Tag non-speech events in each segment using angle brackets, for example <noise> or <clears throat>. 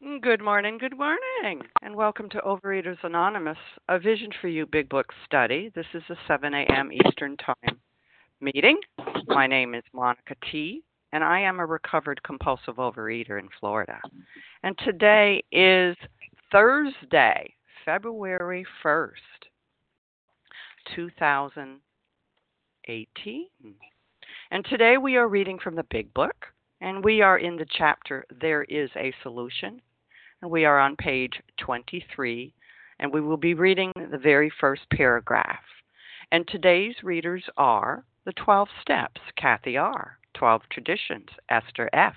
Good morning, good morning, and welcome to Overeaters Anonymous, a Vision for You Big Book study. This is a 7 a.m. Eastern Time meeting. My name is Monica T., and I am a recovered compulsive overeater in Florida. And today is Thursday, February 1st, 2018. And today we are reading from the Big Book, and we are in the chapter There is a Solution and we are on page 23, and we will be reading the very first paragraph. And today's readers are the 12 Steps, Kathy R., 12 Traditions, Esther F.,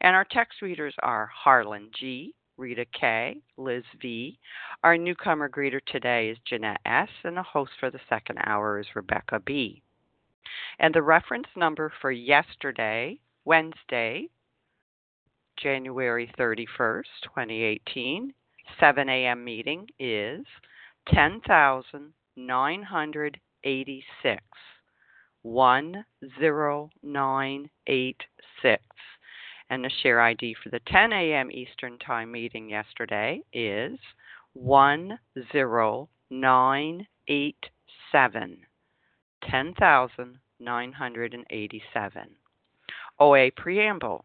and our text readers are Harlan G., Rita K., Liz V. Our newcomer greeter today is Jeanette S., and the host for the second hour is Rebecca B. And the reference number for yesterday, Wednesday, January 31st, 2018, 7 a.m. meeting is 10,986. 10986. And the share ID for the 10 a.m. Eastern Time meeting yesterday is 10987. 10,987. OA Preamble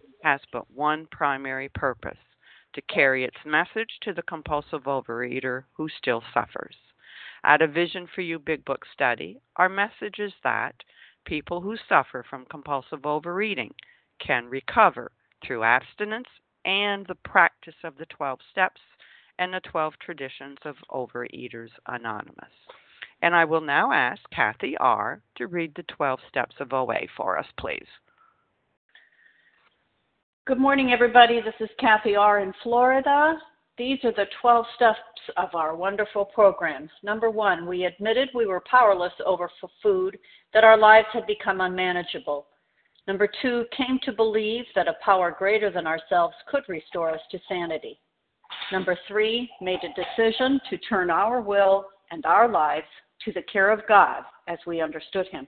has but one primary purpose to carry its message to the compulsive overeater who still suffers. At a Vision for You Big Book study, our message is that people who suffer from compulsive overeating can recover through abstinence and the practice of the 12 steps and the 12 traditions of Overeaters Anonymous. And I will now ask Kathy R. to read the 12 steps of OA for us, please. Good morning, everybody. This is Kathy R. in Florida. These are the 12 steps of our wonderful program. Number one, we admitted we were powerless over food, that our lives had become unmanageable. Number two, came to believe that a power greater than ourselves could restore us to sanity. Number three, made a decision to turn our will and our lives to the care of God as we understood Him.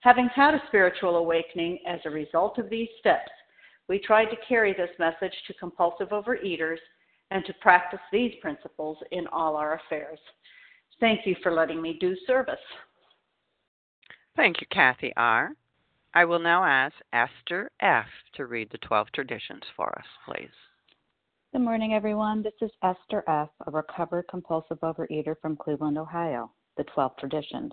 Having had a spiritual awakening as a result of these steps, we tried to carry this message to compulsive overeaters and to practice these principles in all our affairs. Thank you for letting me do service. Thank you, Kathy R. I will now ask Esther F. to read the 12 traditions for us, please. Good morning, everyone. This is Esther F., a recovered compulsive overeater from Cleveland, Ohio. The 12 traditions.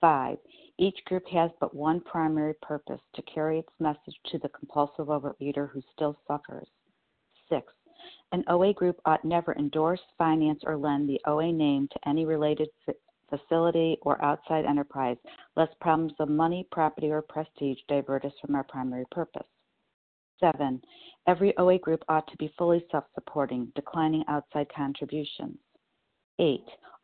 Five, each group has but one primary purpose to carry its message to the compulsive overeater who still suffers. Six, an OA group ought never endorse, finance, or lend the OA name to any related facility, or outside enterprise, lest problems of money, property, or prestige divert us from our primary purpose. 7. Every OA group ought to be fully self supporting, declining outside contributions. 8.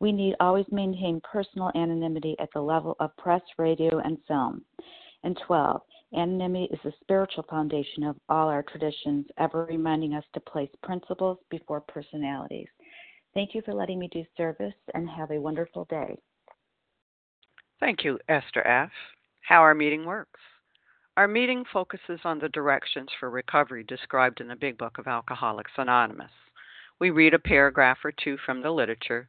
We need always maintain personal anonymity at the level of press, radio, and film. And 12. Anonymity is the spiritual foundation of all our traditions, ever reminding us to place principles before personalities. Thank you for letting me do service and have a wonderful day. Thank you, Esther F. How our meeting works. Our meeting focuses on the directions for recovery described in the Big Book of Alcoholics Anonymous. We read a paragraph or two from the literature,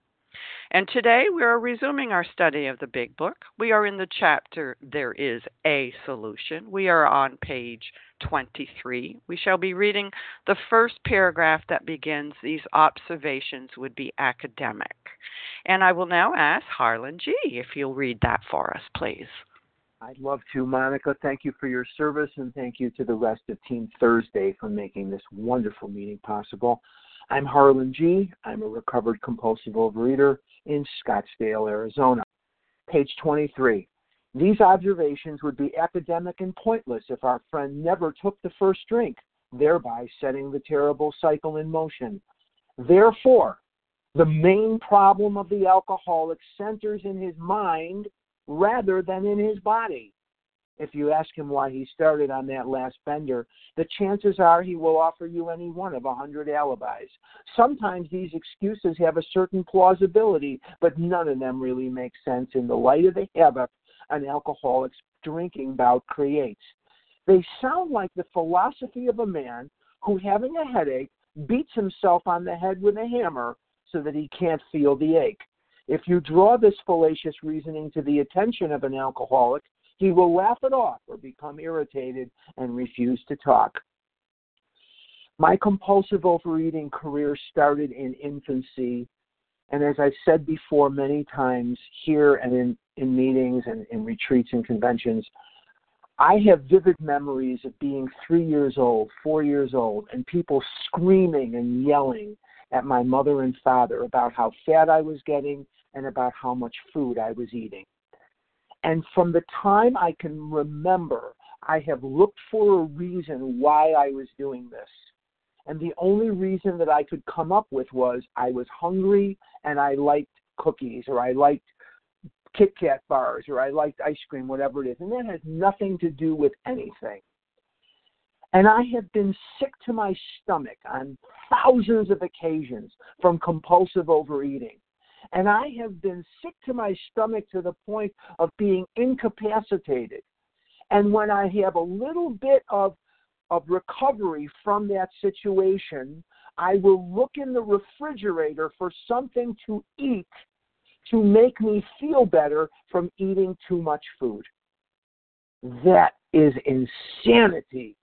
And today we are resuming our study of the Big Book. We are in the chapter There is a Solution. We are on page 23. We shall be reading the first paragraph that begins These observations would be academic. And I will now ask Harlan G. if you'll read that for us, please. I'd love to, Monica. Thank you for your service, and thank you to the rest of Team Thursday for making this wonderful meeting possible. I'm Harlan G. I'm a recovered compulsive overeater in Scottsdale, Arizona. Page 23. These observations would be academic and pointless if our friend never took the first drink, thereby setting the terrible cycle in motion. Therefore, the main problem of the alcoholic centers in his mind rather than in his body. If you ask him why he started on that last bender, the chances are he will offer you any one of a hundred alibis. Sometimes these excuses have a certain plausibility, but none of them really make sense in the light of the havoc an alcoholic's drinking bout creates. They sound like the philosophy of a man who, having a headache, beats himself on the head with a hammer so that he can't feel the ache. If you draw this fallacious reasoning to the attention of an alcoholic, he will laugh it off or become irritated and refuse to talk. My compulsive overeating career started in infancy, and as I've said before many times here and in, in meetings and in retreats and conventions, I have vivid memories of being three years old, four years old, and people screaming and yelling at my mother and father about how fat I was getting and about how much food I was eating. And from the time I can remember, I have looked for a reason why I was doing this. And the only reason that I could come up with was I was hungry and I liked cookies or I liked Kit Kat bars or I liked ice cream, whatever it is. And that has nothing to do with anything. And I have been sick to my stomach on thousands of occasions from compulsive overeating. And I have been sick to my stomach to the point of being incapacitated. And when I have a little bit of, of recovery from that situation, I will look in the refrigerator for something to eat to make me feel better from eating too much food. That is insanity.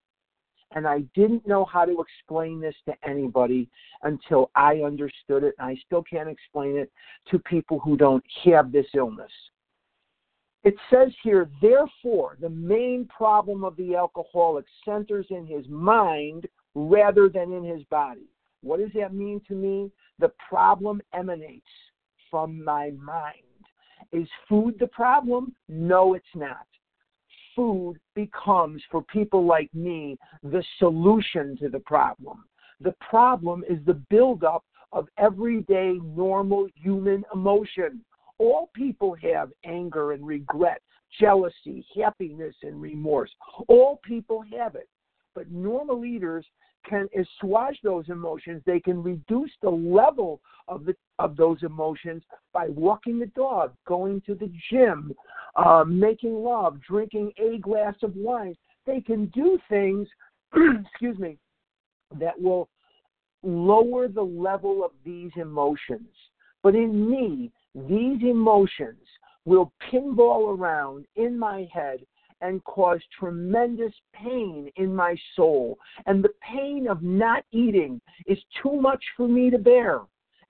And I didn't know how to explain this to anybody until I understood it. And I still can't explain it to people who don't have this illness. It says here, therefore, the main problem of the alcoholic centers in his mind rather than in his body. What does that mean to me? The problem emanates from my mind. Is food the problem? No, it's not. Food becomes, for people like me, the solution to the problem. The problem is the buildup of everyday normal human emotion. All people have anger and regret, jealousy, happiness, and remorse. All people have it. But normal eaters can assuage those emotions. They can reduce the level of the of those emotions by walking the dog, going to the gym, uh, making love, drinking a glass of wine. They can do things, <clears throat> excuse me, that will lower the level of these emotions. But in me, these emotions will pinball around in my head and cause tremendous pain in my soul. And the pain of not eating is too much for me to bear.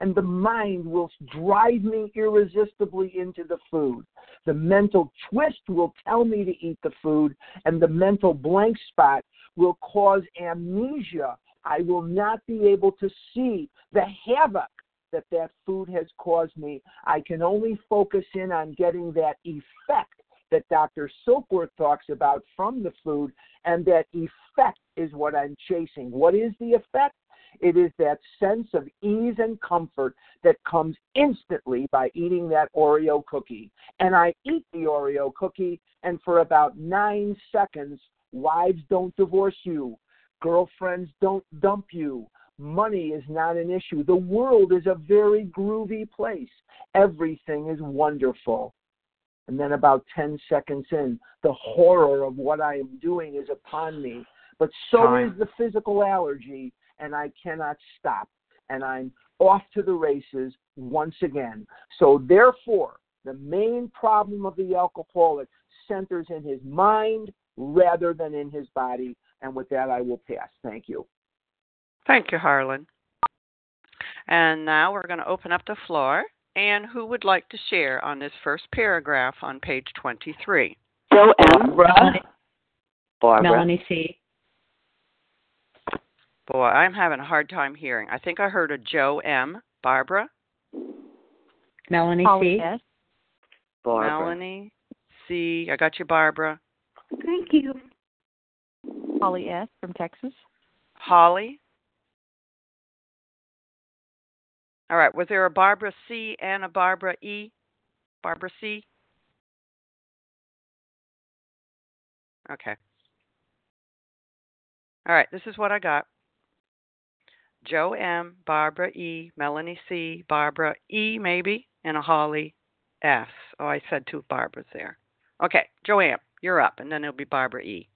And the mind will drive me irresistibly into the food. The mental twist will tell me to eat the food, and the mental blank spot will cause amnesia. I will not be able to see the havoc that that food has caused me. I can only focus in on getting that effect that Dr. Silkworth talks about from the food, and that effect is what I'm chasing. What is the effect? It is that sense of ease and comfort that comes instantly by eating that Oreo cookie. And I eat the Oreo cookie, and for about nine seconds, wives don't divorce you, girlfriends don't dump you, money is not an issue. The world is a very groovy place. Everything is wonderful. And then about 10 seconds in, the horror of what I am doing is upon me. But so Time. is the physical allergy, and I cannot stop. And I'm off to the races once again. So, therefore, the main problem of the alcoholic centers in his mind rather than in his body. And with that, I will pass. Thank you. Thank you, Harlan. And now we're going to open up the floor and who would like to share on this first paragraph on page 23? Joe M. Barbara. Barbara. Melanie C. Boy, I'm having a hard time hearing. I think I heard a Joe M. Barbara. Melanie Holly C. Oh, S. Barbara. Melanie C. I got you, Barbara. Thank you. Holly S. from Texas. Holly. All right. Was there a Barbara C and a Barbara E? Barbara C? Okay. All right. This is what I got Joe M, Barbara E, Melanie C, Barbara E, maybe, and a Holly S. Oh, I said two Barbaras there. Okay. Joanne, you're up, and then it'll be Barbara E.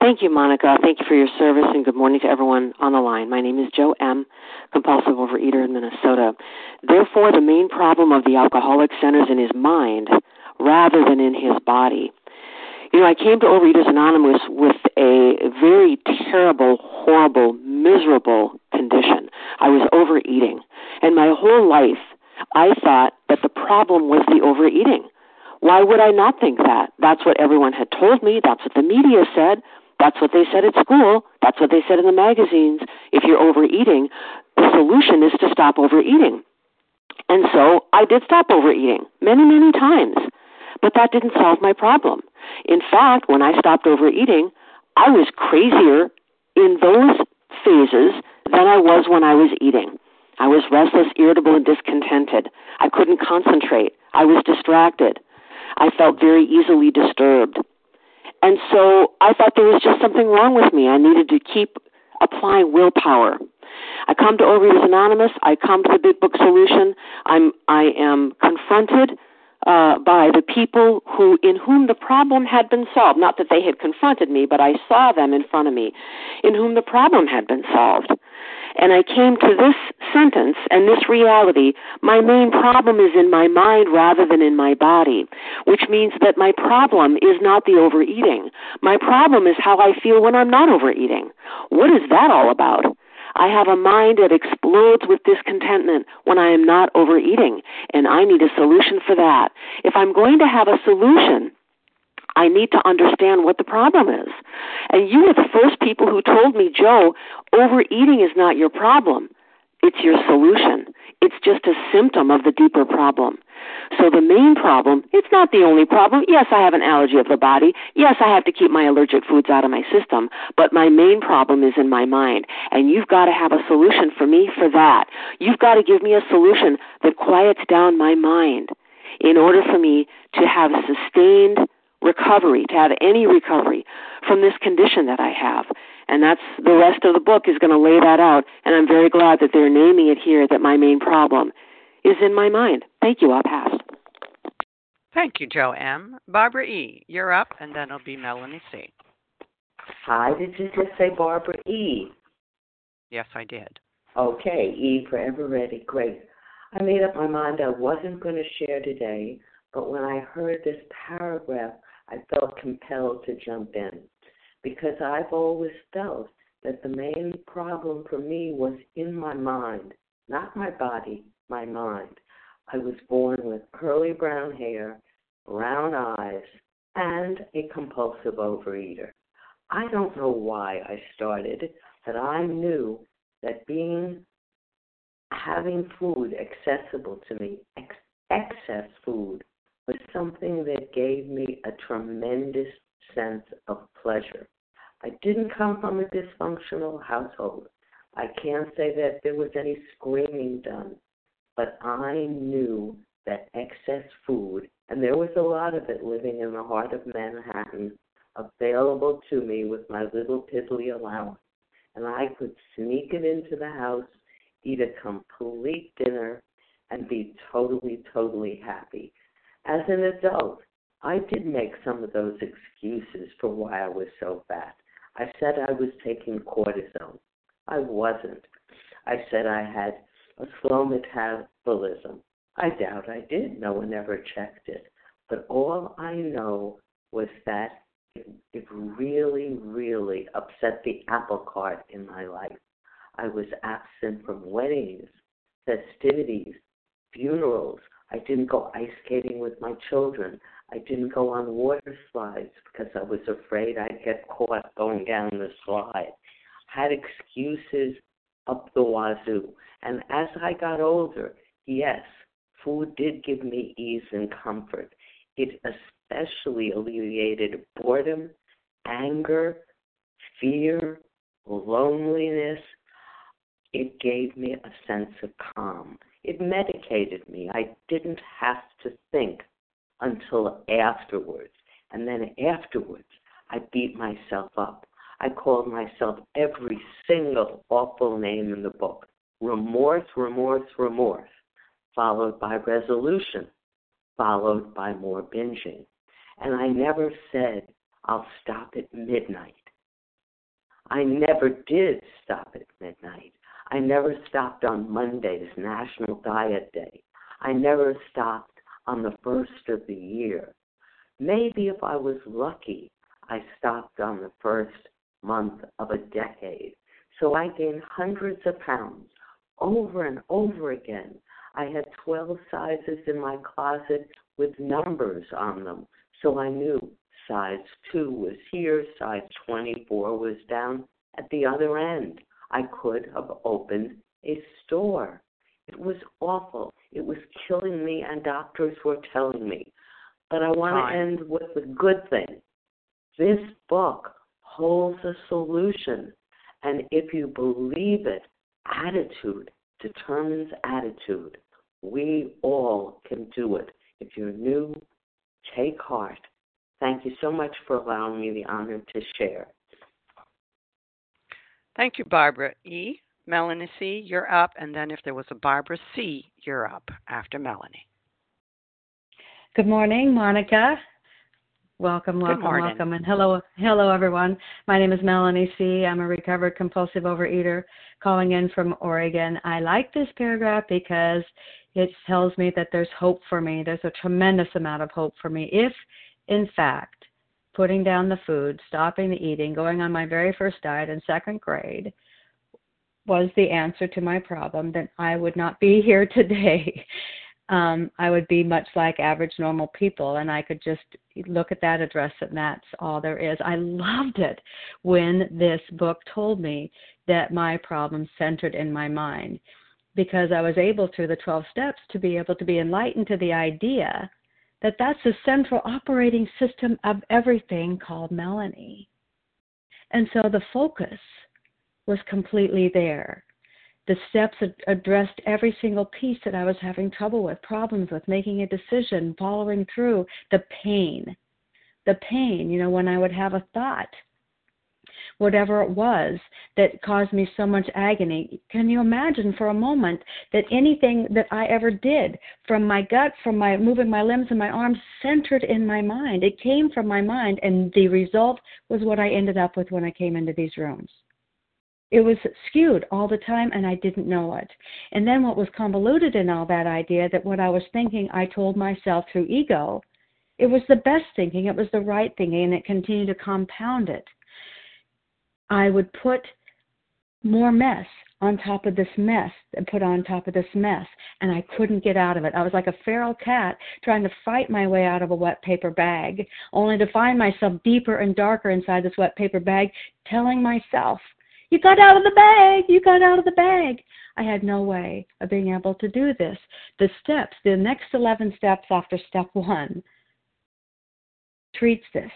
Thank you, Monica. Thank you for your service, and good morning to everyone on the line. My name is Joe M., compulsive overeater in Minnesota. Therefore, the main problem of the alcoholic centers in his mind rather than in his body. You know, I came to Overeaters Anonymous with a very terrible, horrible, miserable condition. I was overeating. And my whole life, I thought that the problem was the overeating. Why would I not think that? That's what everyone had told me. That's what the media said. That's what they said at school. That's what they said in the magazines. If you're overeating, the solution is to stop overeating. And so I did stop overeating many, many times. But that didn't solve my problem. In fact, when I stopped overeating, I was crazier in those phases than I was when I was eating. I was restless, irritable, and discontented. I couldn't concentrate. I was distracted. I felt very easily disturbed. And so I thought there was just something wrong with me. I needed to keep applying willpower. I come to Overeaters Anonymous. I come to the Big Book Solution. I'm I am confronted uh, by the people who in whom the problem had been solved. Not that they had confronted me, but I saw them in front of me, in whom the problem had been solved. And I came to this sentence and this reality my main problem is in my mind rather than in my body, which means that my problem is not the overeating. My problem is how I feel when I'm not overeating. What is that all about? I have a mind that explodes with discontentment when I am not overeating, and I need a solution for that. If I'm going to have a solution, I need to understand what the problem is. And you were the first people who told me, Joe, overeating is not your problem. It's your solution. It's just a symptom of the deeper problem. So the main problem, it's not the only problem. Yes, I have an allergy of the body. Yes, I have to keep my allergic foods out of my system. But my main problem is in my mind. And you've got to have a solution for me for that. You've got to give me a solution that quiets down my mind in order for me to have sustained recovery, to have any recovery from this condition that I have. And that's the rest of the book is going to lay that out. And I'm very glad that they're naming it here that my main problem is in my mind. Thank you. I'll pass. Thank you, Joe M. Barbara E., you're up, and then it'll be Melanie C. Hi, did you just say Barbara E? Yes, I did. Okay, E for ever ready. Great. I made up my mind I wasn't going to share today, but when I heard this paragraph, I felt compelled to jump in because I've always felt that the main problem for me was in my mind, not my body, my mind. I was born with curly brown hair, brown eyes, and a compulsive overeater. I don't know why I started, but I knew that being having food accessible to me, ex- excess food, was something that gave me a tremendous sense of pleasure. I didn't come from a dysfunctional household. I can't say that there was any screaming done, but I knew that excess food, and there was a lot of it living in the heart of Manhattan, available to me with my little piddly allowance. And I could sneak it into the house, eat a complete dinner, and be totally, totally happy. As an adult, I did make some of those excuses for why I was so fat. I said I was taking cortisone. I wasn't. I said I had a slow metabolism. I doubt I did. No one ever checked it. But all I know was that it, it really, really upset the apple cart in my life. I was absent from weddings, festivities, funerals. I didn't go ice skating with my children. I didn't go on water slides because I was afraid I'd get caught going down the slide. Had excuses up the wazoo. And as I got older, yes, food did give me ease and comfort. It especially alleviated boredom, anger, fear, loneliness. It gave me a sense of calm. It medicated me. I didn't have to think until afterwards. And then afterwards, I beat myself up. I called myself every single awful name in the book remorse, remorse, remorse, followed by resolution, followed by more binging. And I never said, I'll stop at midnight. I never did stop at midnight. I never stopped on Monday's National Diet Day. I never stopped on the first of the year. Maybe if I was lucky, I stopped on the first month of a decade. So I gained hundreds of pounds over and over again. I had 12 sizes in my closet with numbers on them. So I knew size 2 was here, size 24 was down at the other end. I could have opened a store. It was awful. It was killing me, and doctors were telling me. But I want to end with a good thing. This book holds a solution. And if you believe it, attitude determines attitude. We all can do it. If you're new, take heart. Thank you so much for allowing me the honor to share. Thank you, Barbara E. Melanie C., you're up. And then if there was a Barbara C., you're up after Melanie. Good morning, Monica. Welcome, welcome, welcome, and hello, hello, everyone. My name is Melanie C. I'm a recovered compulsive overeater calling in from Oregon. I like this paragraph because it tells me that there's hope for me. There's a tremendous amount of hope for me. If, in fact, putting down the food, stopping the eating, going on my very first diet in second grade was the answer to my problem, then I would not be <laughs> here today um, I would be much like average normal people, and I could just look at that address, and that's all there is. I loved it when this book told me that my problem centered in my mind, because I was able through the 12 steps to be able to be enlightened to the idea that that's the central operating system of everything called Melanie. And so the focus was completely there the steps addressed every single piece that I was having trouble with, problems with, making a decision, following through, the pain. The pain, you know, when I would have a thought, whatever it was that caused me so much agony. Can you imagine for a moment that anything that I ever did, from my gut, from my moving my limbs and my arms, centered in my mind? It came from my mind, and the result was what I ended up with when I came into these rooms. It was skewed all the time, and I didn't know it. And then what was convoluted in all that idea that what I was thinking, I told myself through ego, it was the best thinking, it was the right thinking, and it continued to compound it. I would put more mess on top of this mess and put on top of this mess and I couldn't get out of it. I was like a feral cat trying to fight my way out of a wet paper bag, only to find myself deeper and darker inside this wet paper bag, telling myself you got out of the bag. You got out of the bag. I had no way of being able to do this. The steps, the next 11 steps after step one, treats this,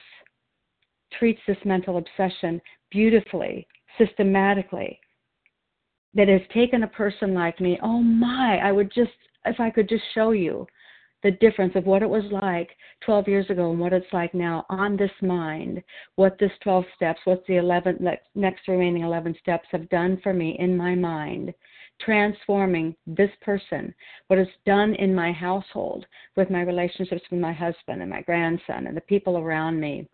treats this mental obsession beautifully, systematically. That has taken a person like me, oh my, I would just, if I could just show you the difference of what it was like 12 years ago and what it's like now on this mind, what this 12 steps, what the 11 next remaining 11 steps have done for me in my mind, transforming this person, what it's done in my household with my relationships with my husband and my grandson and the people around me.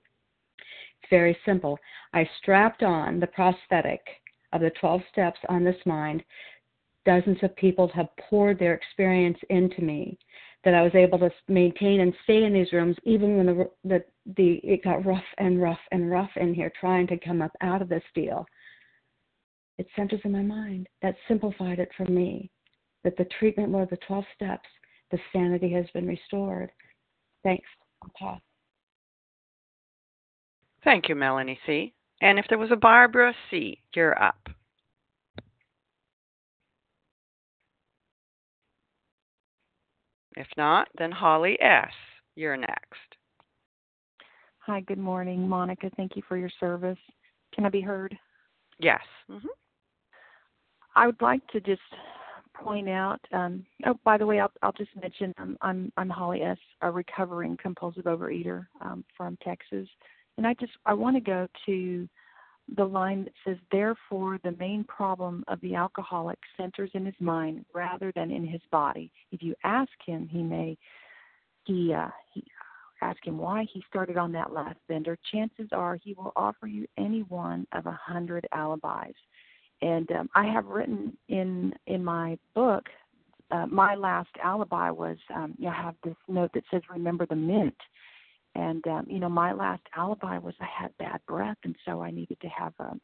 Very simple. I strapped on the prosthetic of the 12 steps on this mind. Dozens of people have poured their experience into me that I was able to maintain and stay in these rooms even when the the, the it got rough and rough and rough in here trying to come up out of this deal. It centers in my mind. That simplified it for me. That the treatment was the 12 steps. The sanity has been restored. Thanks. I'll pause. Thank you, Melanie C. And if there was a Barbara C, you're up. If not, then Holly S., you're next. Hi, good morning, Monica. Thank you for your service. Can I be heard? Yes. Mm-hmm. I would like to just point out. Um, oh, by the way, I'll, I'll just mention um, I'm I'm Holly S, a recovering compulsive overeater um, from Texas, and I just I want to go to the line that says, Therefore, the main problem of the alcoholic centers in his mind rather than in his body. If you ask him, he may, he, uh, he, ask him why he started on that last bender, chances are he will offer you any one of a hundred alibis. And um, I have written in in my book, uh, my last alibi was um, I have this note that says, "Remember the mint." And um, you know, my last alibi was I had bad breath, and so I needed to have a,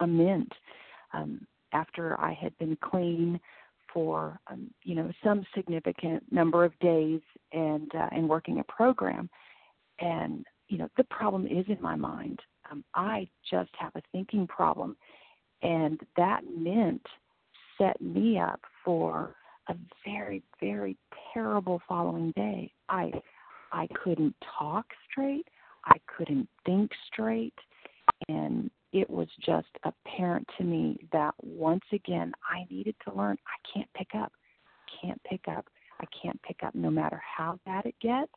a mint um, after I had been clean for um, you know some significant number of days and uh, and working a program. And you know, the problem is in my mind. Um, I just have a thinking problem, and that mint set me up for a very very terrible following day. I I couldn't talk straight. I couldn't think straight. And it was just apparent to me that once again, I needed to learn I can't pick up. Can't pick up. I can't pick up no matter how bad it gets,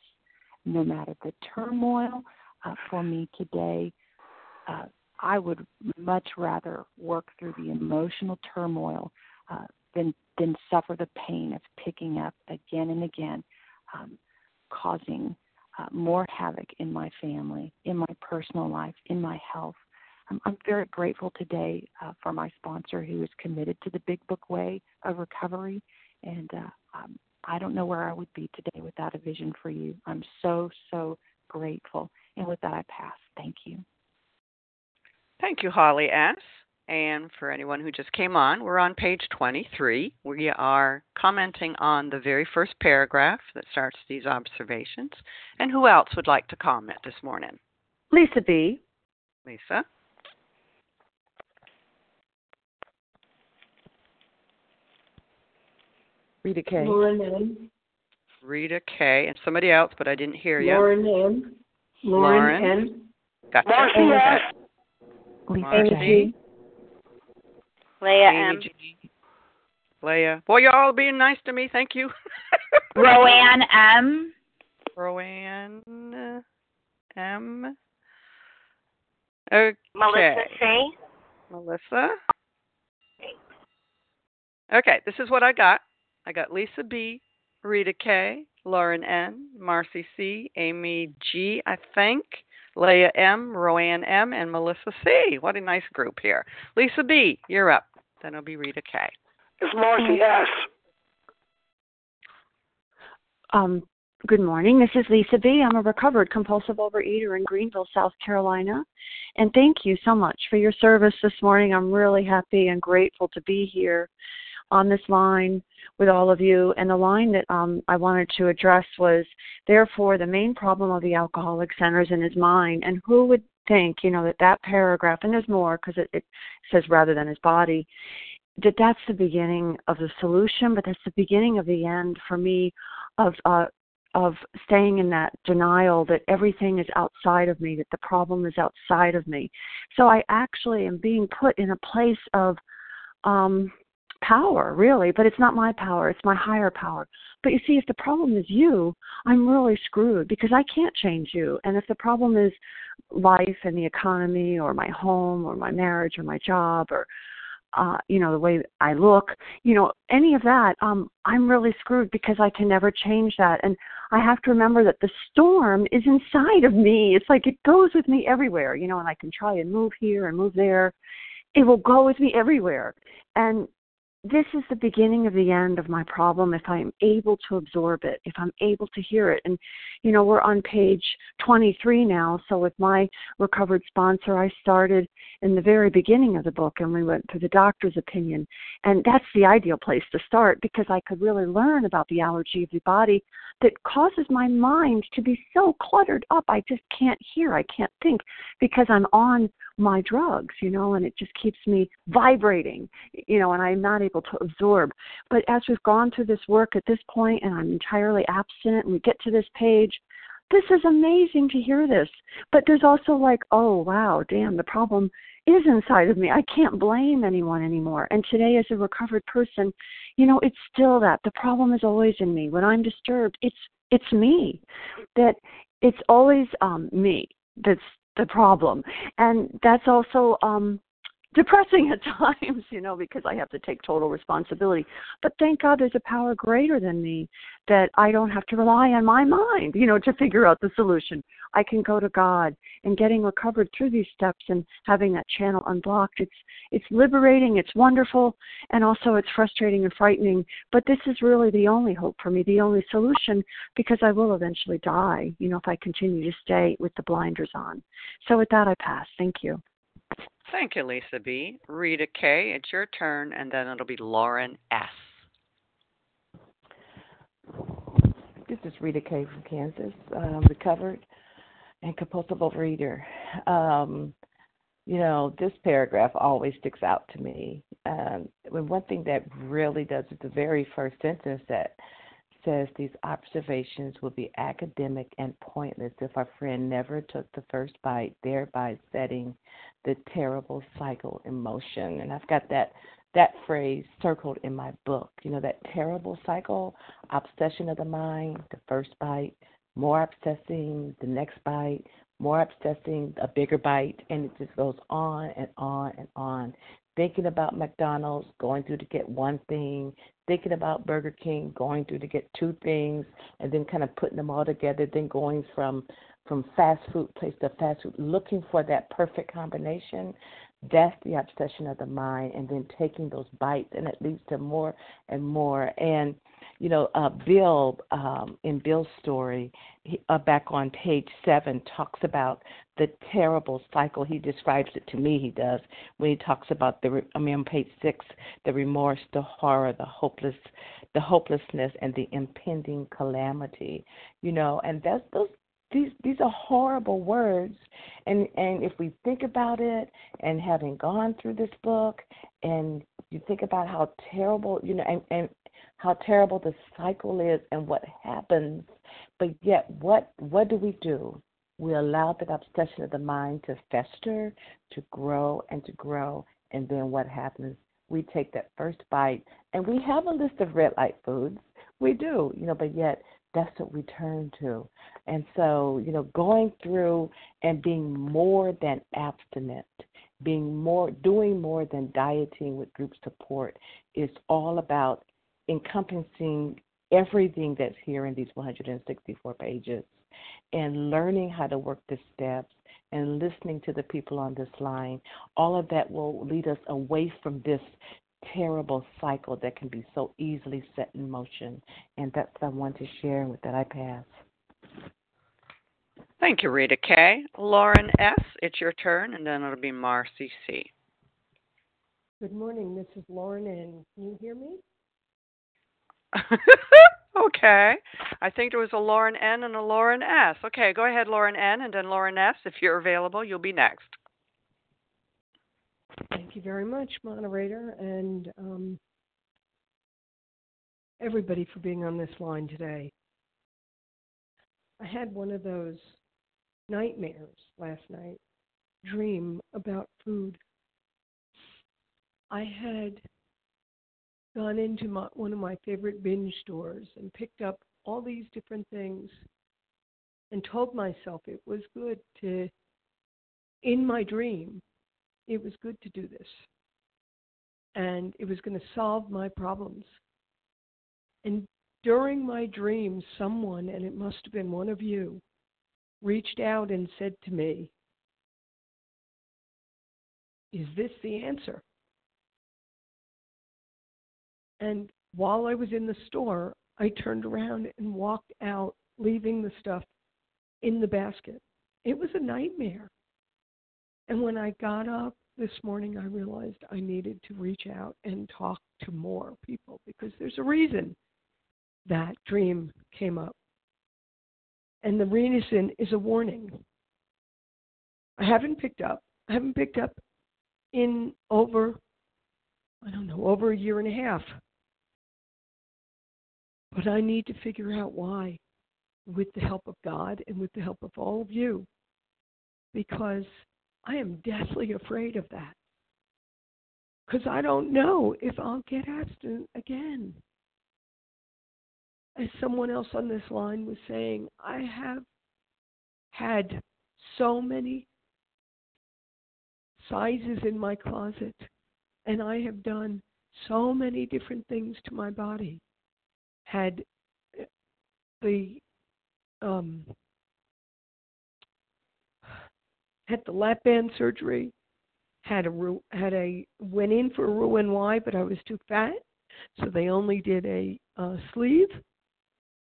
no matter the turmoil. Uh, for me today, uh, I would much rather work through the emotional turmoil uh, than than suffer the pain of picking up again and again. Um, causing uh, more havoc in my family, in my personal life, in my health. I'm, I'm very grateful today uh, for my sponsor who is committed to the Big Book way of recovery. And uh, um, I don't know where I would be today without a vision for you. I'm so, so grateful. And with that, I pass. Thank you. Thank you, Holly S. And for anyone who just came on, we're on page 23. We are commenting on the very first paragraph that starts these observations. And who else would like to comment this morning? Lisa B. Lisa. Rita K. Lauren M. Rita K. And somebody else, but I didn't hear you. Lauren M. Lauren, Lauren. N. Gotcha. Marcy S. Lisa Marcy. J. Leah Amy M. G. Leah. Boy, you're all being nice to me. Thank you. <laughs> Roanne M. Roanne M. Okay. Melissa C. Melissa. Okay, this is what I got. I got Lisa B, Rita K, Lauren N, Marcy C, Amy G, I think, Leah M, Roanne M, and Melissa C. What a nice group here. Lisa B, you're up. Then it'll be Rita K. It's Marcy S. Um, good morning. This is Lisa B. I'm a recovered compulsive overeater in Greenville, South Carolina. And thank you so much for your service this morning. I'm really happy and grateful to be here on this line with all of you. And the line that um, I wanted to address was, therefore, the main problem of the alcoholic centers in his mind. And who would think, you know, that that paragraph, and there's more because it, it says rather than his body, that that's the beginning of the solution, but that's the beginning of the end for me of uh, of staying in that denial that everything is outside of me, that the problem is outside of me. So I actually am being put in a place of um power, really, but it's not my power, it's my higher power. But you see, if the problem is you, I'm really screwed because I can't change you. And if the problem is life and the economy or my home or my marriage or my job or uh, you know, the way I look, you know, any of that, um, I'm really screwed because I can never change that. And I have to remember that the storm is inside of me. It's like it goes with me everywhere, you know, and I can try and move here and move there. It will go with me everywhere. And this is the beginning of the end of my problem if I'm able to absorb it, if I'm able to hear it. And, you know, we're on page 23 now. So with my recovered sponsor, I started in the very beginning of the book and we went through the doctor's opinion. And that's the ideal place to start because I could really learn about the allergy of the body that causes my mind to be so cluttered up. I just can't hear, I can't think because I'm on my drugs, you know, and it just keeps me vibrating, you know, and I'm not able to absorb. But as we've gone through this work at this point and I'm entirely abstinent and we get to this page, this is amazing to hear this. But there's also like, oh, wow, damn, the problem is inside of me. I can't blame anyone anymore. And today, as a recovered person, you know, it's still that. The problem is always in me. When I'm disturbed, it's it's me. That it's always um me that's the problem. And that's also um depressing at <laughs> times, you know, because I have to take total responsibility. But thank God there's a power greater than me that I don't have to rely on my mind, you know, to figure out the solution. I can go to God and getting recovered through these steps and having that channel unblocked. It's it's liberating, it's wonderful, and also it's frustrating and frightening. But this is really the only hope for me, the only solution, because I will eventually die, you know, if I continue to stay with the blinders on. So with that I pass. Thank you. Thank you, Lisa B. Rita K., it's your turn, and then it'll be Lauren S. This is Rita K. from Kansas, um, recovered and compulsive overeater. Um, you know, this paragraph always sticks out to me. Um, one thing that really does is the very first sentence that says these observations will be academic and pointless if our friend never took the first bite, thereby setting the terrible cycle in motion. And I've got that that phrase circled in my book. You know, that terrible cycle, obsession of the mind, the first bite, more obsessing, the next bite, more obsessing, a bigger bite, and it just goes on and on and on. Thinking about McDonald's, going through to get one thing, thinking about Burger King, going through to get two things, and then kind of putting them all together, then going from from fast food place to fast food, looking for that perfect combination. That's the obsession of the mind, and then taking those bites, and it leads to more and more. And you know, uh, Bill um, in Bill's story, he, uh, back on page seven, talks about the terrible cycle. He describes it to me. He does when he talks about the. I mean, on page six, the remorse, the horror, the hopeless, the hopelessness, and the impending calamity. You know, and that's those. These these are horrible words, and and if we think about it, and having gone through this book, and you think about how terrible, you know, and, and how terrible the cycle is and what happens. But yet, what what do we do? We allow that obsession of the mind to fester, to grow, and to grow. And then what happens? We take that first bite, and we have a list of red light foods. We do, you know, but yet that's what we turn to. And so, you know, going through and being more than abstinent, being more, doing more than dieting with group support is all about encompassing everything that's here in these 164 pages and learning how to work the steps and listening to the people on this line, all of that will lead us away from this terrible cycle that can be so easily set in motion. And that's what I want to share. With that, I pass. Thank you, Rita K. Lauren S., it's your turn, and then it'll be Marcy C. Good morning. This is Lauren N. Can you hear me? <laughs> okay. I think there was a Lauren N and a Lauren S. Okay, go ahead, Lauren N, and then Lauren S. If you're available, you'll be next. Thank you very much, moderator, and um, everybody for being on this line today. I had one of those nightmares last night, dream about food. I had gone into my, one of my favorite binge stores and picked up all these different things and told myself it was good to, in my dream, it was good to do this. And it was going to solve my problems. And during my dream, someone, and it must have been one of you, reached out and said to me, Is this the answer? And while I was in the store, I turned around and walked out, leaving the stuff in the basket. It was a nightmare. And when I got up this morning, I realized I needed to reach out and talk to more people because there's a reason that dream came up. And the reason is a warning. I haven't picked up. I haven't picked up in over, I don't know, over a year and a half. But I need to figure out why with the help of God and with the help of all of you because I am deathly afraid of that. Because I don't know if I'll get abstinent again. As someone else on this line was saying, I have had so many sizes in my closet, and I have done so many different things to my body had uh, the um, had the lap band surgery, had a had a went in for a Roux-en-Y, but I was too fat, so they only did a uh, sleeve,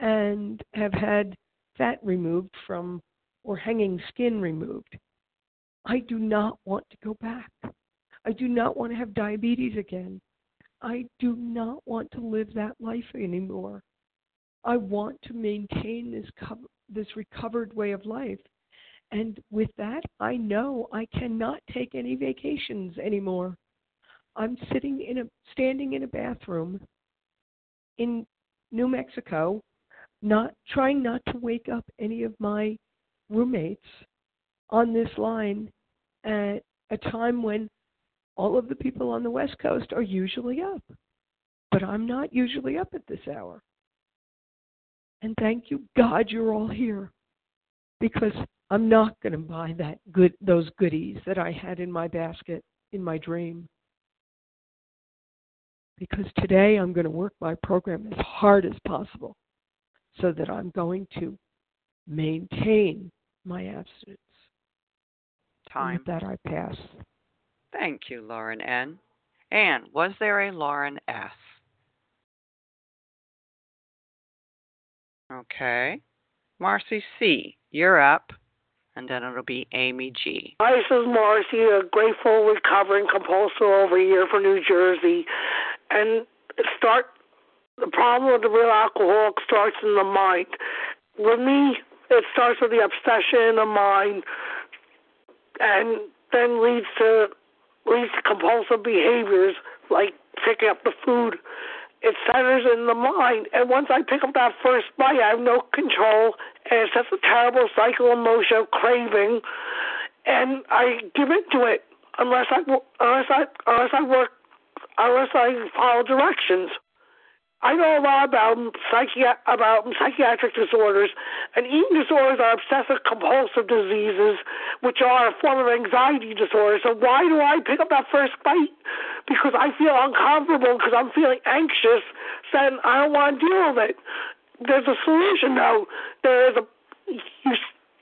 and have had fat removed from or hanging skin removed. I do not want to go back. I do not want to have diabetes again. I do not want to live that life anymore. I want to maintain this co- this recovered way of life. And with that, I know I cannot take any vacations anymore. I'm sitting in a standing in a bathroom in New Mexico, not trying not to wake up any of my roommates on this line at a time when all of the people on the West Coast are usually up. But I'm not usually up at this hour. And thank you, God, you're all here. Because I'm not going to buy that good those goodies that I had in my basket in my dream. because today I'm going to work my program as hard as possible so that I'm going to maintain my abstinence. Time. with that, I pass. Thank you, Lauren N. And was there a Lauren S? Okay. Marcy C., you're up. And then it'll be Amy G. Hi, this is Marcy, a grateful, recovering compulsive overeater from New Jersey. And start the problem with the real alcoholic starts in the mind. With me, it starts with the obsession in the mind, and then leads to leads to compulsive behaviors like picking up the food it centers in the mind. And once I pick up that first bite, I have no control, and it sets a terrible cycle of motion of craving, and I give into it unless I unless I unless I work unless I follow directions. I know a lot about psychi- about psychiatric disorders, and eating disorders are obsessive compulsive diseases, which are a form of anxiety disorder. So why do I pick up that first bite? Because I feel uncomfortable, because I'm feeling anxious, then I don't want to deal with it. There's a solution though. There's a you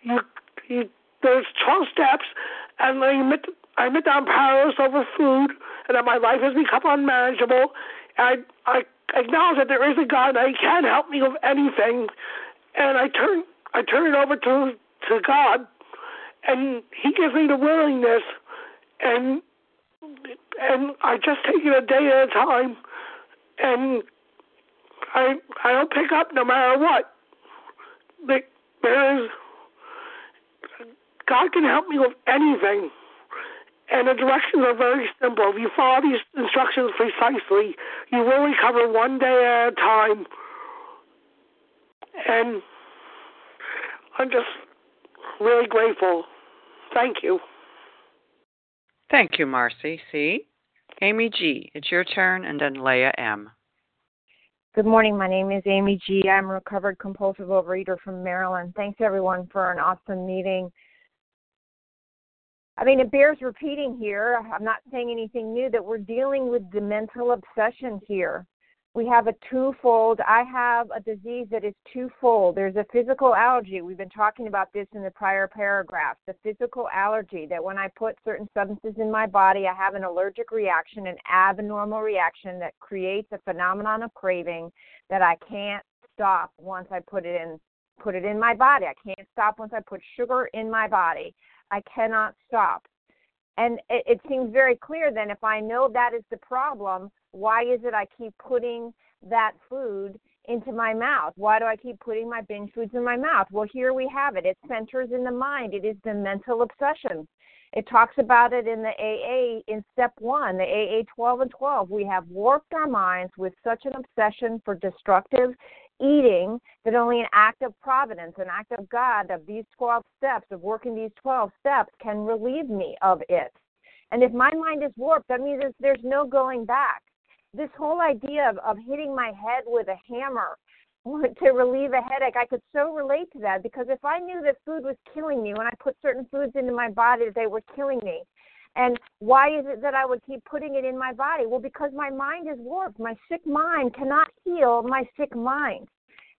you, you there's 12 steps, and I admit I admit that I'm powerless over food, and that my life has become unmanageable. I I acknowledge that there is a God and He can help me with anything, and I turn I turn it over to to God, and He gives me the willingness, and and I just take it a day at a time, and I I don't pick up no matter what. There is God can help me with anything. And the directions are very simple. If you follow these instructions precisely, you will recover one day at a time. And I'm just really grateful. Thank you. Thank you, Marcy C? Amy G., it's your turn, and then Leah M. Good morning. My name is Amy G. I'm a recovered compulsive overeater from Maryland. Thanks, everyone, for an awesome meeting. I mean, it bears repeating here. I'm not saying anything new that we're dealing with the mental obsession here. We have a twofold. I have a disease that is twofold. There's a physical allergy. We've been talking about this in the prior paragraph. The physical allergy that when I put certain substances in my body, I have an allergic reaction, an abnormal reaction that creates a phenomenon of craving that I can't stop once I put it in put it in my body. I can't stop once I put sugar in my body. I cannot stop. And it, it seems very clear then if I know that is the problem, why is it I keep putting that food into my mouth? Why do I keep putting my binge foods in my mouth? Well, here we have it. It centers in the mind. It is the mental obsession. It talks about it in the AA in step one, the AA 12 and 12. We have warped our minds with such an obsession for destructive eating that only an act of providence, an act of God, of these 12 steps, of working these 12 steps, can relieve me of it. And if my mind is warped, that means there's no going back. This whole idea of, of hitting my head with a hammer <laughs> to relieve a headache, I could so relate to that because if I knew that food was killing me, when I put certain foods into my body, that they were killing me. And why is it that I would keep putting it in my body? Well, because my mind is warped. My sick mind cannot heal my sick mind.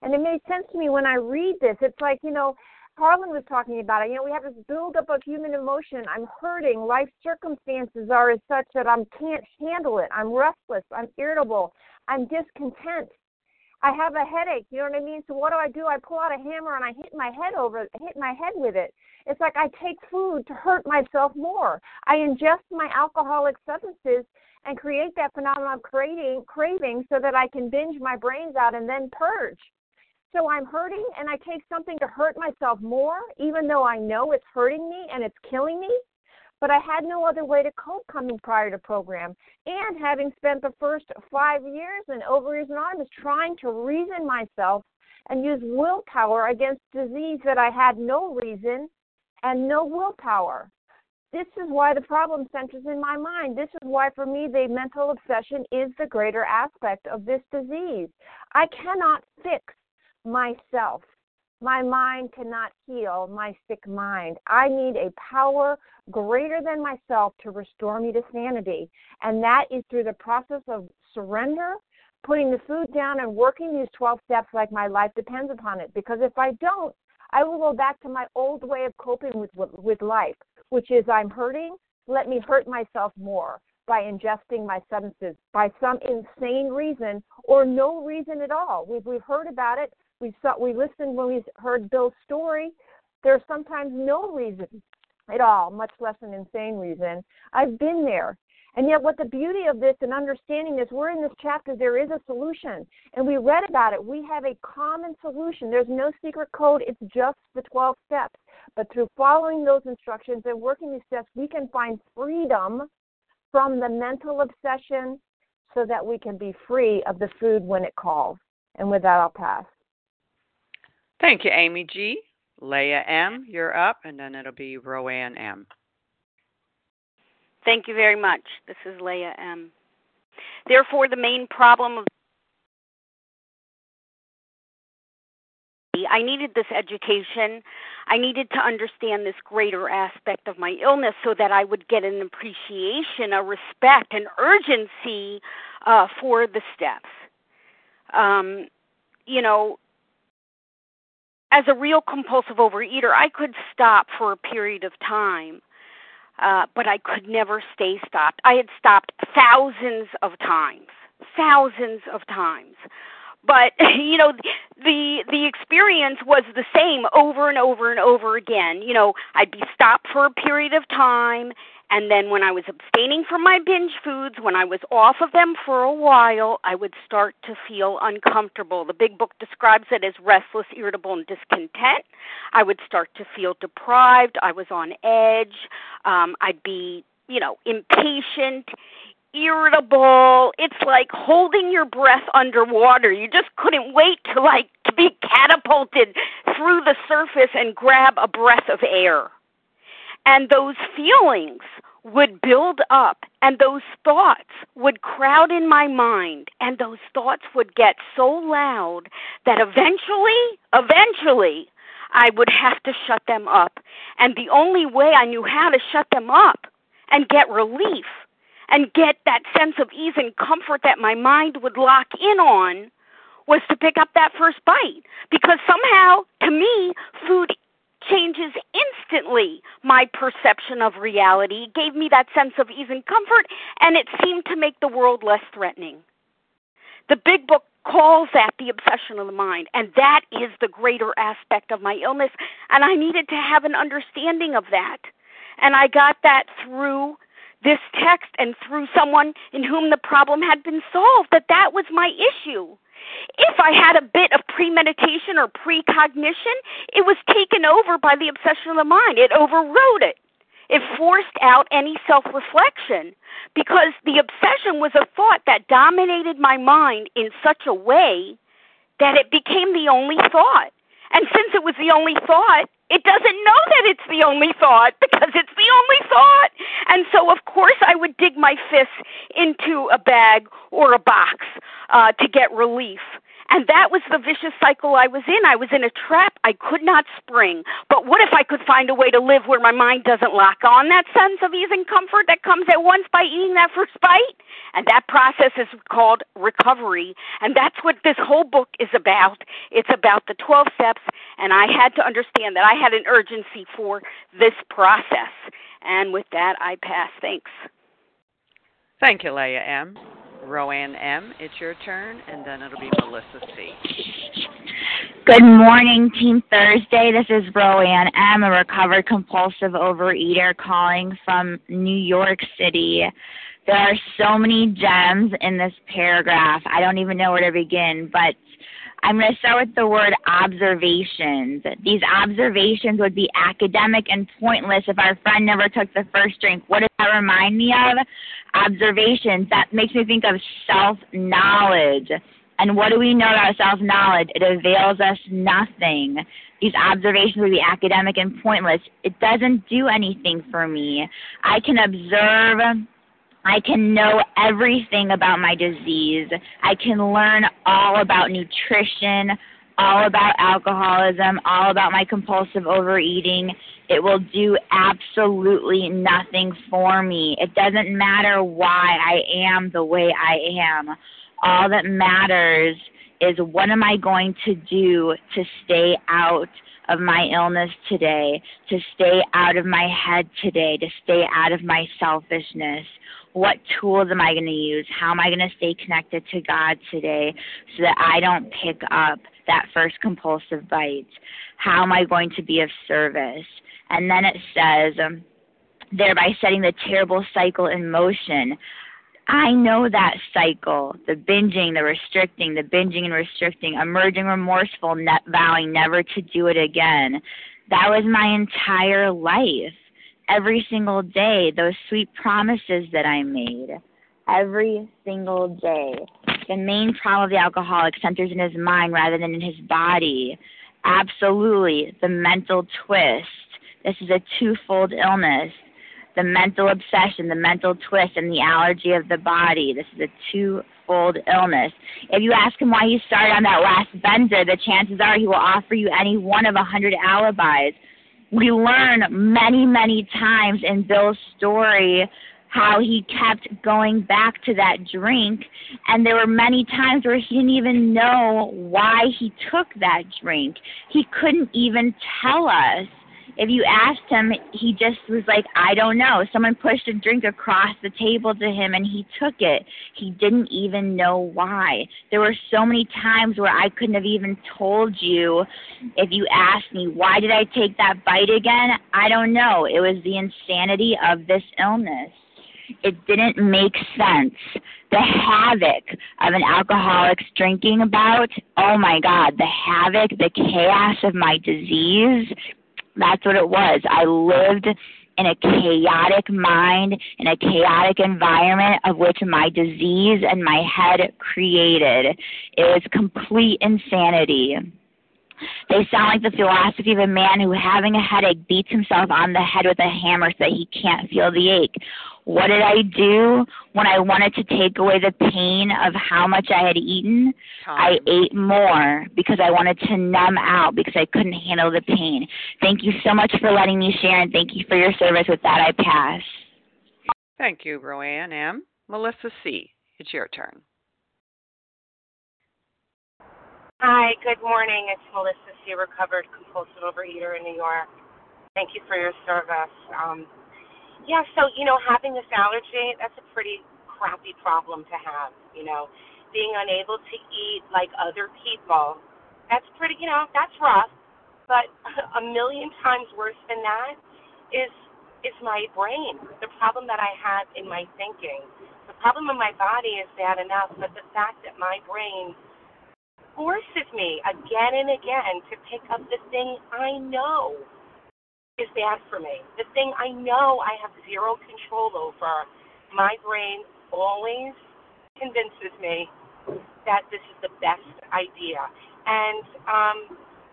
And it made sense to me when I read this. It's like, you know, Harlan was talking about it. You know, we have this buildup of human emotion. I'm hurting. Life circumstances are as such that I can't handle it. I'm restless. I'm irritable. I'm discontent. I have a headache. You know what I mean? So what do I do? I pull out a hammer and I hit my head over, hit my head with it. It's like I take food to hurt myself more. I ingest my alcoholic substances and create that phenomenon of craving, craving so that I can binge my brains out and then purge. So I'm hurting and I take something to hurt myself more, even though I know it's hurting me and it's killing me. But I had no other way to cope coming prior to program. And having spent the first five years in Overeaters Anonymous trying to reason myself and use willpower against disease that I had no reason and no willpower. This is why the problem centers in my mind. This is why, for me, the mental obsession is the greater aspect of this disease. I cannot fix myself. my mind cannot heal my sick mind. I need a power greater than myself to restore me to sanity. And that is through the process of surrender, putting the food down, and working these 12 steps like my life depends upon it. Because if I don't, I will go back to my old way of coping with, with life, which is I'm hurting, let me hurt myself more by ingesting my substances by some insane reason or no reason at all. We've, we've heard about it we saw we listened when we heard Bill's story. There's sometimes no reason at all, much less an insane reason. I've been there. And yet, what the beauty of this and understanding this, we're in this chapter, there is a solution. And we read about it. We have a common solution. There's no secret code, it's just the 12 steps. But through following those instructions and working these steps, we can find freedom from the mental obsession so that we can be free of the food when it calls. And with that, I'll pass. Thank you, Amy G. Leah M., you're up, and then it'll be Roanne M. Thank you very much. This is Leah M. Therefore, the main problem of I needed this education. I needed to understand this greater aspect of my illness so that I would get an appreciation, a respect, an urgency uh, for the steps. Um, you know, as a real compulsive overeater, I could stop for a period of time, uh, but I could never stay stopped. I had stopped thousands of times, thousands of times. But <laughs> you know, the the experience was the same over and over and over again. You know, I'd be stopped for a period of time, and then when I was abstaining from my binge foods, when I was off of them for a while, I would start to feel uncomfortable. The big book describes it as restless, irritable, and discontent. I would start to feel deprived. I was on edge. Um, I'd be, you know, impatient, irritable. It's like holding your breath underwater. You just couldn't wait to like to be catapulted through the surface and grab a breath of air. And those feelings would build up and those thoughts would crowd in my mind and those thoughts would get so loud that eventually, eventually, I would have to shut them up. And the only way I knew how to shut them up and get relief and get that sense of ease and comfort that my mind would lock in on was to pick up that first bite. Because somehow, to me, food changes instantly my perception of reality. It gave me that sense of ease and comfort, and it seemed to make the world less threatening. The big book calls that the obsession of the mind, and that is the greater aspect of my illness, and I needed to have an understanding of that. And I got that through this text and through someone in whom the problem had been solved, that that was my issue. If I had a bit of premeditation or precognition, it was taken over by the obsession of the mind. It overrode it. It forced out any self reflection because the obsession was a thought that dominated my mind in such a way that it became the only thought. And since it was the only thought, it doesn't know that it's the only thought because it's the only thought. And so, of course, I would dig my fists into a bag or a box uh, to get relief. And that was the vicious cycle I was in. I was in a trap. I could not spring. But what if I could find a way to live where my mind doesn't lock on that sense of ease and comfort that comes at once by eating that first bite? And that process is called recovery. And that's what this whole book is about. It's about the 12 steps. And I had to understand that I had an urgency for this process. And with that, I pass. Thanks. Thank you, Leah M. Roanne M., it's your turn, and then it'll be Melissa C. Good morning, Team Thursday. This is Roanne M., a recovered compulsive overeater calling from New York City. There are so many gems in this paragraph. I don't even know where to begin, but I'm going to start with the word observations. These observations would be academic and pointless if our friend never took the first drink. What does that remind me of? Observations. That makes me think of self knowledge. And what do we know about self knowledge? It avails us nothing. These observations would be academic and pointless. It doesn't do anything for me. I can observe I can know everything about my disease. I can learn all about nutrition, all about alcoholism, all about my compulsive overeating. It will do absolutely nothing for me. It doesn't matter why I am the way I am. All that matters is what am I going to do to stay out of my illness today, to stay out of my head today, to stay out of my selfishness. What tools am I going to use? How am I going to stay connected to God today so that I don't pick up that first compulsive bite? How am I going to be of service? And then it says, um, thereby setting the terrible cycle in motion. I know that cycle the binging, the restricting, the binging and restricting, emerging remorseful, ne- vowing never to do it again. That was my entire life. Every single day, those sweet promises that I made. Every single day. The main problem of the alcoholic centers in his mind rather than in his body. Absolutely. The mental twist. This is a twofold illness the mental obsession, the mental twist, and the allergy of the body. This is a twofold illness. If you ask him why he started on that last benzer, the chances are he will offer you any one of a hundred alibis. We learn many, many times in Bill's story how he kept going back to that drink and there were many times where he didn't even know why he took that drink. He couldn't even tell us if you asked him, he just was like, I don't know. Someone pushed a drink across the table to him and he took it. He didn't even know why. There were so many times where I couldn't have even told you if you asked me, why did I take that bite again? I don't know. It was the insanity of this illness. It didn't make sense. The havoc of an alcoholic's drinking about, oh my God, the havoc, the chaos of my disease that's what it was. I lived in a chaotic mind, in a chaotic environment of which my disease and my head created. It was complete insanity. They sound like the philosophy of a man who, having a headache, beats himself on the head with a hammer so that he can't feel the ache. What did I do when I wanted to take away the pain of how much I had eaten? Time. I ate more because I wanted to numb out because I couldn't handle the pain. Thank you so much for letting me share and thank you for your service. With that, I pass. Thank you, Roanne M. Melissa C., it's your turn. Hi, good morning. It's Melissa C., recovered compulsive overeater in New York. Thank you for your service. Um, yeah, so, you know, having this allergy, that's a pretty crappy problem to have, you know. Being unable to eat like other people, that's pretty, you know, that's rough. But <laughs> a million times worse than that is is my brain. The problem that I have in my thinking. The problem in my body is bad enough, but the fact that my brain forces me again and again to pick up the thing I know is bad for me. The thing I know I have zero control over, my brain always convinces me that this is the best idea. And um,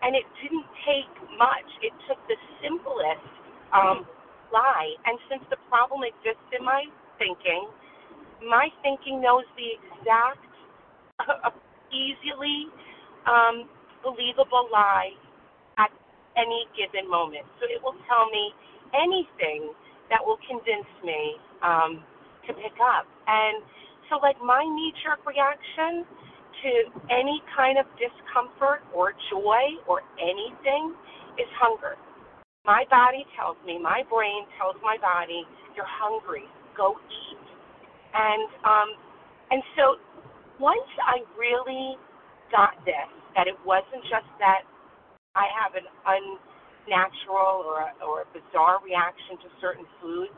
and it didn't take much. It took the simplest um, lie. And since the problem exists in my thinking, my thinking knows the exact, uh, <laughs> easily um, believable lie any given moment. So it will tell me anything that will convince me um, to pick up. And so, like, my knee jerk reaction to any kind of discomfort or joy or anything is hunger. My body tells me, my brain tells my body, you're hungry, go eat. And um, and so once I really got this, that it wasn't just that I have an unnatural or a, or a bizarre reaction to certain foods,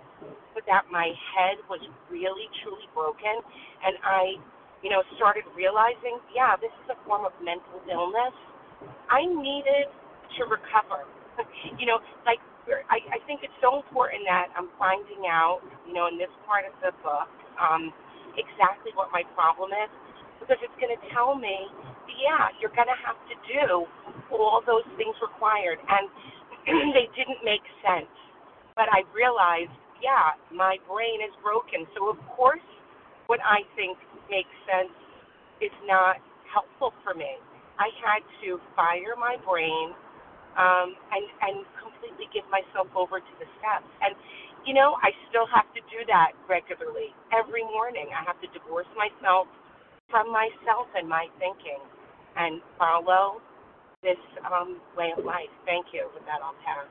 but that my head was really truly broken, and I, you know, started realizing, yeah, this is a form of mental illness. I needed to recover. <laughs> you know, like I, I think it's so important that I'm finding out, you know, in this part of the book, um, exactly what my problem is, because it's going to tell me yeah, you're going to have to do all those things required. And <clears throat> they didn't make sense. But I realized, yeah, my brain is broken. So, of course, what I think makes sense is not helpful for me. I had to fire my brain um, and and completely give myself over to the steps. And you know, I still have to do that regularly every morning. I have to divorce myself from myself and my thinking, and follow this um, way of life. Thank you. With that, I'll pass.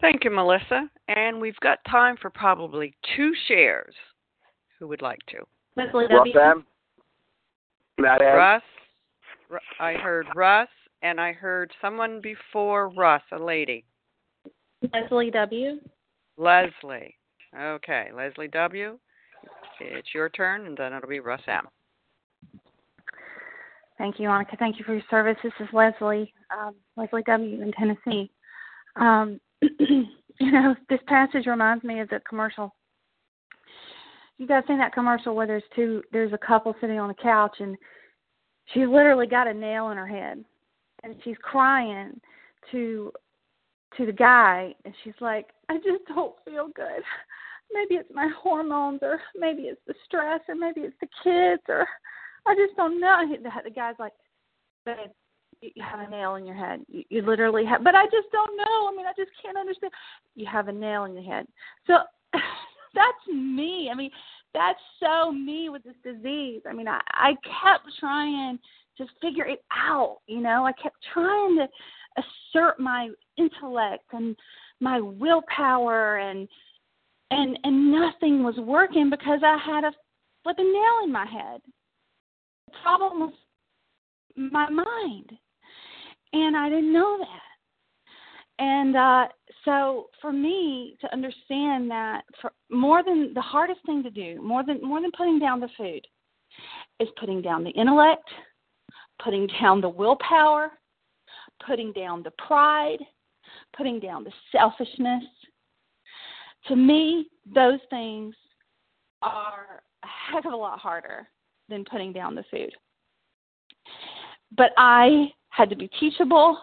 Thank you, Melissa. And we've got time for probably two shares. Who would like to? Leslie W. Russ M. Russ. I heard Russ, and I heard someone before Russ, a lady. Leslie W. Leslie. Okay, Leslie W. It's your turn, and then it'll be Russ M. Thank you, Annika. Thank you for your service. This is Leslie, um, Leslie W. in Tennessee. Um, <clears throat> you know, this passage reminds me of the commercial. You guys seen that commercial where there's two, there's a couple sitting on a couch and she's literally got a nail in her head, and she's crying to to the guy, and she's like, I just don't feel good. Maybe it's my hormones, or maybe it's the stress, or maybe it's the kids, or I just don't know. The, the guy's like, babe, you have a nail in your head. You, you literally have, but I just don't know. I mean, I just can't understand. You have a nail in your head. So <laughs> that's me. I mean, that's so me with this disease. I mean, I, I kept trying to figure it out. You know, I kept trying to assert my intellect and my willpower and and and nothing was working because I had a flipping nail in my head. Problem was my mind and I didn't know that. And uh, so for me to understand that for more than the hardest thing to do, more than more than putting down the food, is putting down the intellect, putting down the willpower, putting down the pride, putting down the selfishness. To me, those things are a heck of a lot harder than putting down the food. But I had to be teachable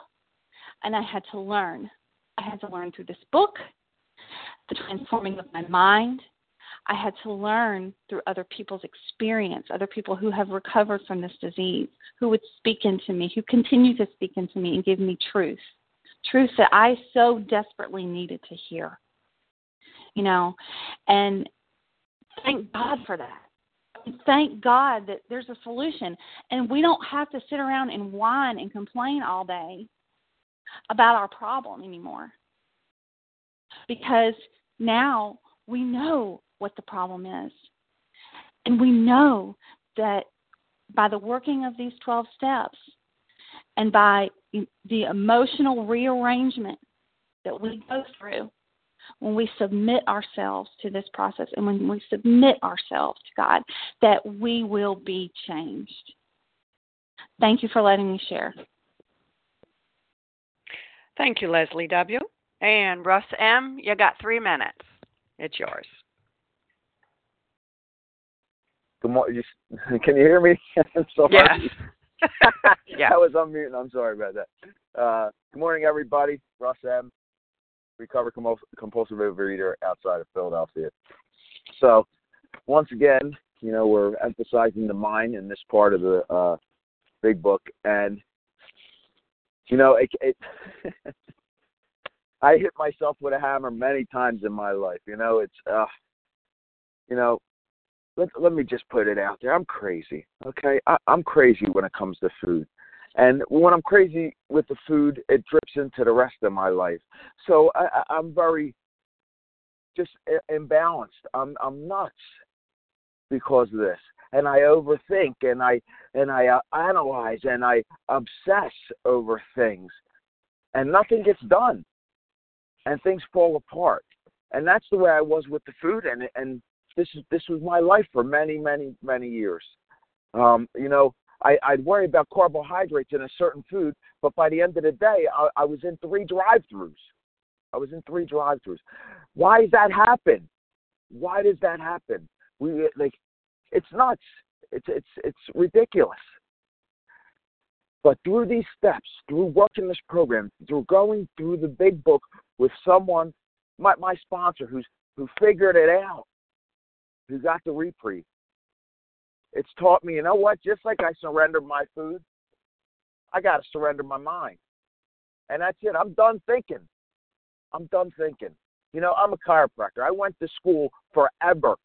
and I had to learn. I had to learn through this book, the transforming of my mind. I had to learn through other people's experience, other people who have recovered from this disease, who would speak into me, who continue to speak into me and give me truth. Truth that I so desperately needed to hear. You know, and thank God for that thank God that there's a solution. And we don't have to sit around and whine and complain all day about our problem anymore. Because now we know what the problem is. And we know that by the working of these 12 steps and by the emotional rearrangement that we go through, when we submit ourselves to this process and when we submit ourselves to God, that we will be changed. Thank you for letting me share. Thank you, Leslie W. And Russ M., you got three minutes. It's yours. Good morning. <laughs> Can you hear me? <laughs> I'm sorry. Yes. <laughs> yeah. I was unmuting. I'm sorry about that. Uh, good morning, everybody. Russ M recovered compulsive overeater outside of Philadelphia. So, once again, you know, we're emphasizing the mind in this part of the uh, big book, and you know, it, it <laughs> I hit myself with a hammer many times in my life. You know, it's uh, you know, let let me just put it out there. I'm crazy. Okay, I, I'm crazy when it comes to food. And when I'm crazy with the food, it drips into the rest of my life. So I, I'm very just imbalanced. I'm I'm nuts because of this, and I overthink and I and I uh, analyze and I obsess over things, and nothing gets done, and things fall apart. And that's the way I was with the food, and and this is this was my life for many many many years. Um, you know, I, I'd worry about carbohydrates in a certain food, but by the end of the day, I, I was in three drive-throughs. I was in three drive-throughs. Why does that happen? Why does that happen? We like, it's nuts. It's it's it's ridiculous. But through these steps, through working this program, through going through the big book with someone, my my sponsor who's who figured it out, who got the reprieve, it's taught me, you know what? Just like I surrendered my food, I got to surrender my mind. And that's it. I'm done thinking. I'm done thinking. You know, I'm a chiropractor. I went to school forever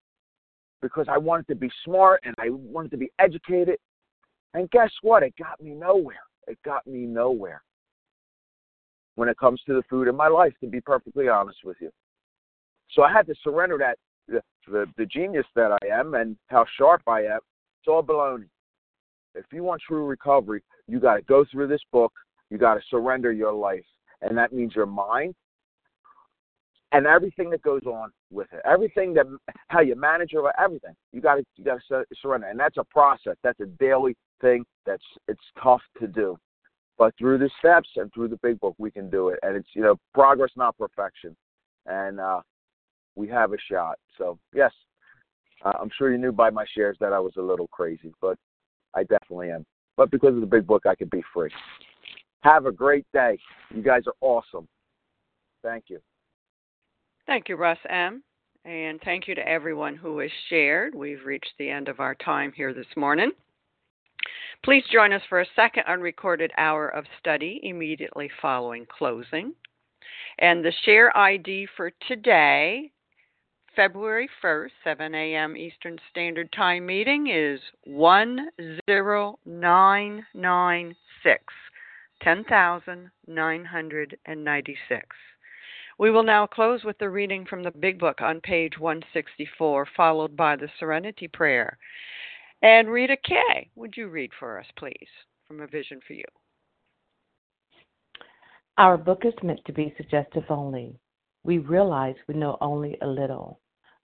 because I wanted to be smart and I wanted to be educated. And guess what? It got me nowhere. It got me nowhere when it comes to the food in my life, to be perfectly honest with you. So I had to surrender that the, the, the genius that I am and how sharp I am. It's all baloney. If you want true recovery, you got to go through this book. You got to surrender your life, and that means your mind and everything that goes on with it. Everything that how you manage your everything. You got to you got to surrender, and that's a process. That's a daily thing. That's it's tough to do, but through the steps and through the big book, we can do it. And it's you know progress, not perfection, and uh, we have a shot. So yes, uh, I'm sure you knew by my shares that I was a little crazy, but I definitely am. But because of the big book, I can be free. Have a great day. You guys are awesome. Thank you. Thank you, Russ M. And thank you to everyone who has shared. We've reached the end of our time here this morning. Please join us for a second unrecorded hour of study immediately following closing. And the share ID for today, February 1st, 7 a.m. Eastern Standard Time meeting is 10996, 10,996. We will now close with the reading from the Big Book on page 164, followed by the Serenity Prayer. And Rita Kay, would you read for us, please, from A Vision for You? Our book is meant to be suggestive only. We realize we know only a little.